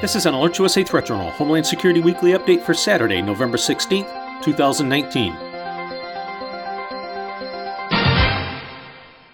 This is an AlertsUSA Threat Journal Homeland Security Weekly Update for Saturday, November 16th, 2019.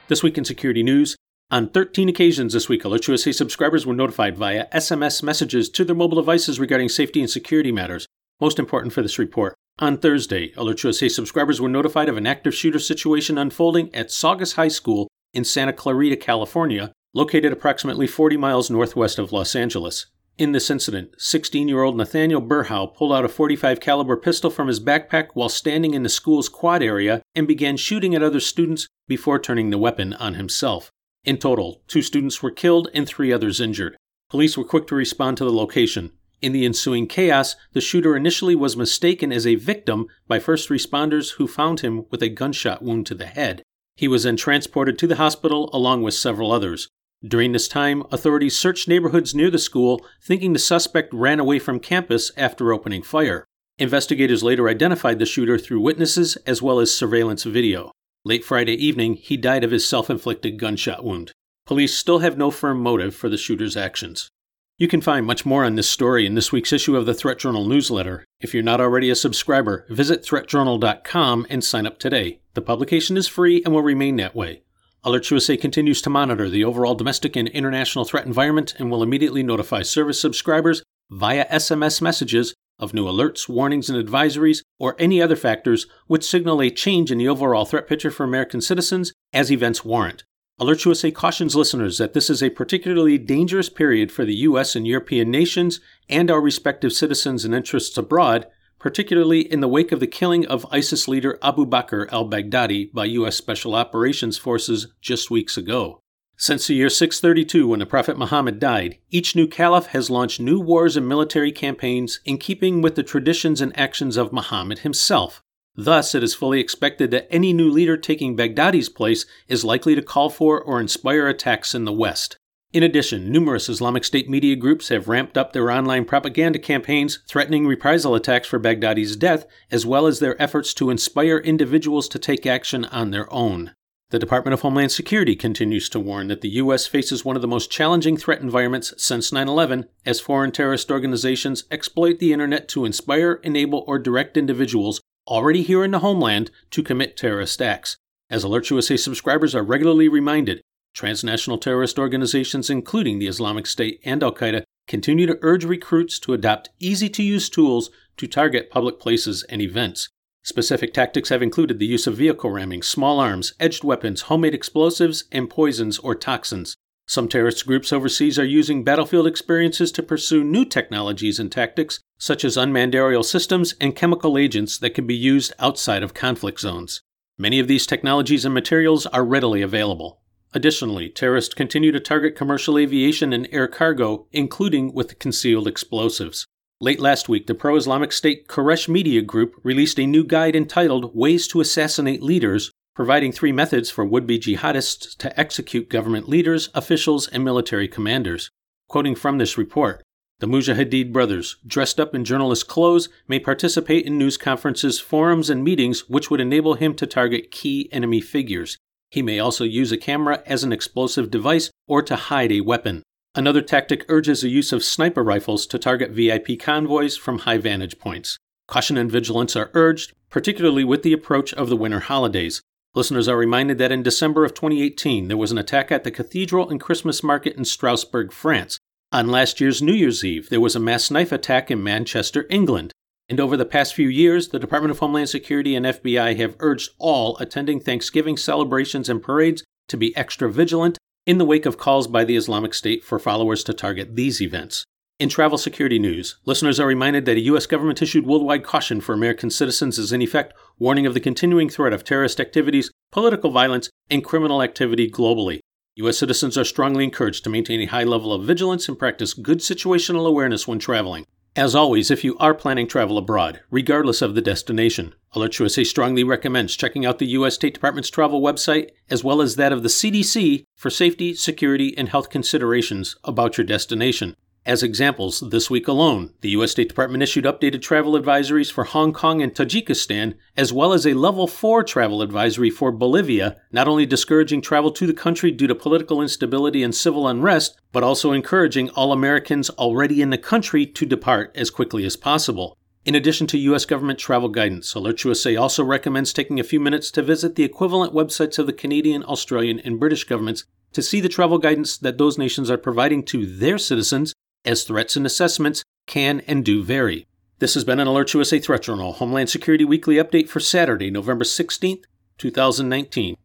This week in security news, on 13 occasions this week, AlertsUSA subscribers were notified via SMS messages to their mobile devices regarding safety and security matters. Most important for this report, on Thursday, AlertsUSA subscribers were notified of an active shooter situation unfolding at Saugus High School in Santa Clarita, California, located approximately 40 miles northwest of Los Angeles. In this incident, 16-year-old Nathaniel Berhow pulled out a 45 caliber pistol from his backpack while standing in the school's quad area and began shooting at other students before turning the weapon on himself. In total, two students were killed and three others injured. Police were quick to respond to the location. In the ensuing chaos, the shooter initially was mistaken as a victim by first responders who found him with a gunshot wound to the head. He was then transported to the hospital along with several others. During this time, authorities searched neighborhoods near the school, thinking the suspect ran away from campus after opening fire. Investigators later identified the shooter through witnesses as well as surveillance video. Late Friday evening, he died of his self inflicted gunshot wound. Police still have no firm motive for the shooter's actions. You can find much more on this story in this week's issue of the Threat Journal newsletter. If you're not already a subscriber, visit threatjournal.com and sign up today. The publication is free and will remain that way. AlertsUSA continues to monitor the overall domestic and international threat environment and will immediately notify service subscribers via SMS messages of new alerts, warnings, and advisories, or any other factors which signal a change in the overall threat picture for American citizens as events warrant. AlertsUSA cautions listeners that this is a particularly dangerous period for the U.S. and European nations and our respective citizens and interests abroad, particularly in the wake of the killing of ISIS leader Abu Bakr al Baghdadi by U.S. Special Operations Forces just weeks ago. Since the year 632, when the Prophet Muhammad died, each new caliph has launched new wars and military campaigns in keeping with the traditions and actions of Muhammad himself. Thus, it is fully expected that any new leader taking Baghdadi's place is likely to call for or inspire attacks in the West. In addition, numerous Islamic State media groups have ramped up their online propaganda campaigns threatening reprisal attacks for Baghdadi's death, as well as their efforts to inspire individuals to take action on their own. The Department of Homeland Security continues to warn that the U.S. faces one of the most challenging threat environments since 9 11 as foreign terrorist organizations exploit the Internet to inspire, enable, or direct individuals already here in the homeland to commit terrorist acts. As AlertsUSA subscribers are regularly reminded, Transnational terrorist organizations, including the Islamic State and Al Qaeda, continue to urge recruits to adopt easy to use tools to target public places and events. Specific tactics have included the use of vehicle ramming, small arms, edged weapons, homemade explosives, and poisons or toxins. Some terrorist groups overseas are using battlefield experiences to pursue new technologies and tactics, such as unmanned aerial systems and chemical agents that can be used outside of conflict zones. Many of these technologies and materials are readily available. Additionally, terrorists continue to target commercial aviation and air cargo, including with concealed explosives. Late last week, the pro Islamic State Quraysh Media Group released a new guide entitled Ways to Assassinate Leaders, providing three methods for would be jihadists to execute government leaders, officials, and military commanders. Quoting from this report, the Mujahideen brothers, dressed up in journalist clothes, may participate in news conferences, forums, and meetings which would enable him to target key enemy figures. He may also use a camera as an explosive device or to hide a weapon. Another tactic urges the use of sniper rifles to target VIP convoys from high vantage points. Caution and vigilance are urged, particularly with the approach of the winter holidays. Listeners are reminded that in December of 2018, there was an attack at the cathedral and Christmas market in Strasbourg, France. On last year's New Year's Eve, there was a mass knife attack in Manchester, England. And over the past few years, the Department of Homeland Security and FBI have urged all attending Thanksgiving celebrations and parades to be extra vigilant in the wake of calls by the Islamic State for followers to target these events. In travel security news, listeners are reminded that a U.S. government issued worldwide caution for American citizens is in effect warning of the continuing threat of terrorist activities, political violence, and criminal activity globally. U.S. citizens are strongly encouraged to maintain a high level of vigilance and practice good situational awareness when traveling. As always, if you are planning travel abroad, regardless of the destination, AlertsUSA strongly recommends checking out the U.S. State Department's travel website as well as that of the CDC for safety, security, and health considerations about your destination. As examples, this week alone, the U.S. State Department issued updated travel advisories for Hong Kong and Tajikistan, as well as a level 4 travel advisory for Bolivia, not only discouraging travel to the country due to political instability and civil unrest, but also encouraging all Americans already in the country to depart as quickly as possible. In addition to U.S. government travel guidance, AlertsUSA also recommends taking a few minutes to visit the equivalent websites of the Canadian, Australian, and British governments to see the travel guidance that those nations are providing to their citizens as threats and assessments can and do vary. This has been an AlertsUSA Threat Journal Homeland Security Weekly Update for Saturday, November 16th, 2019.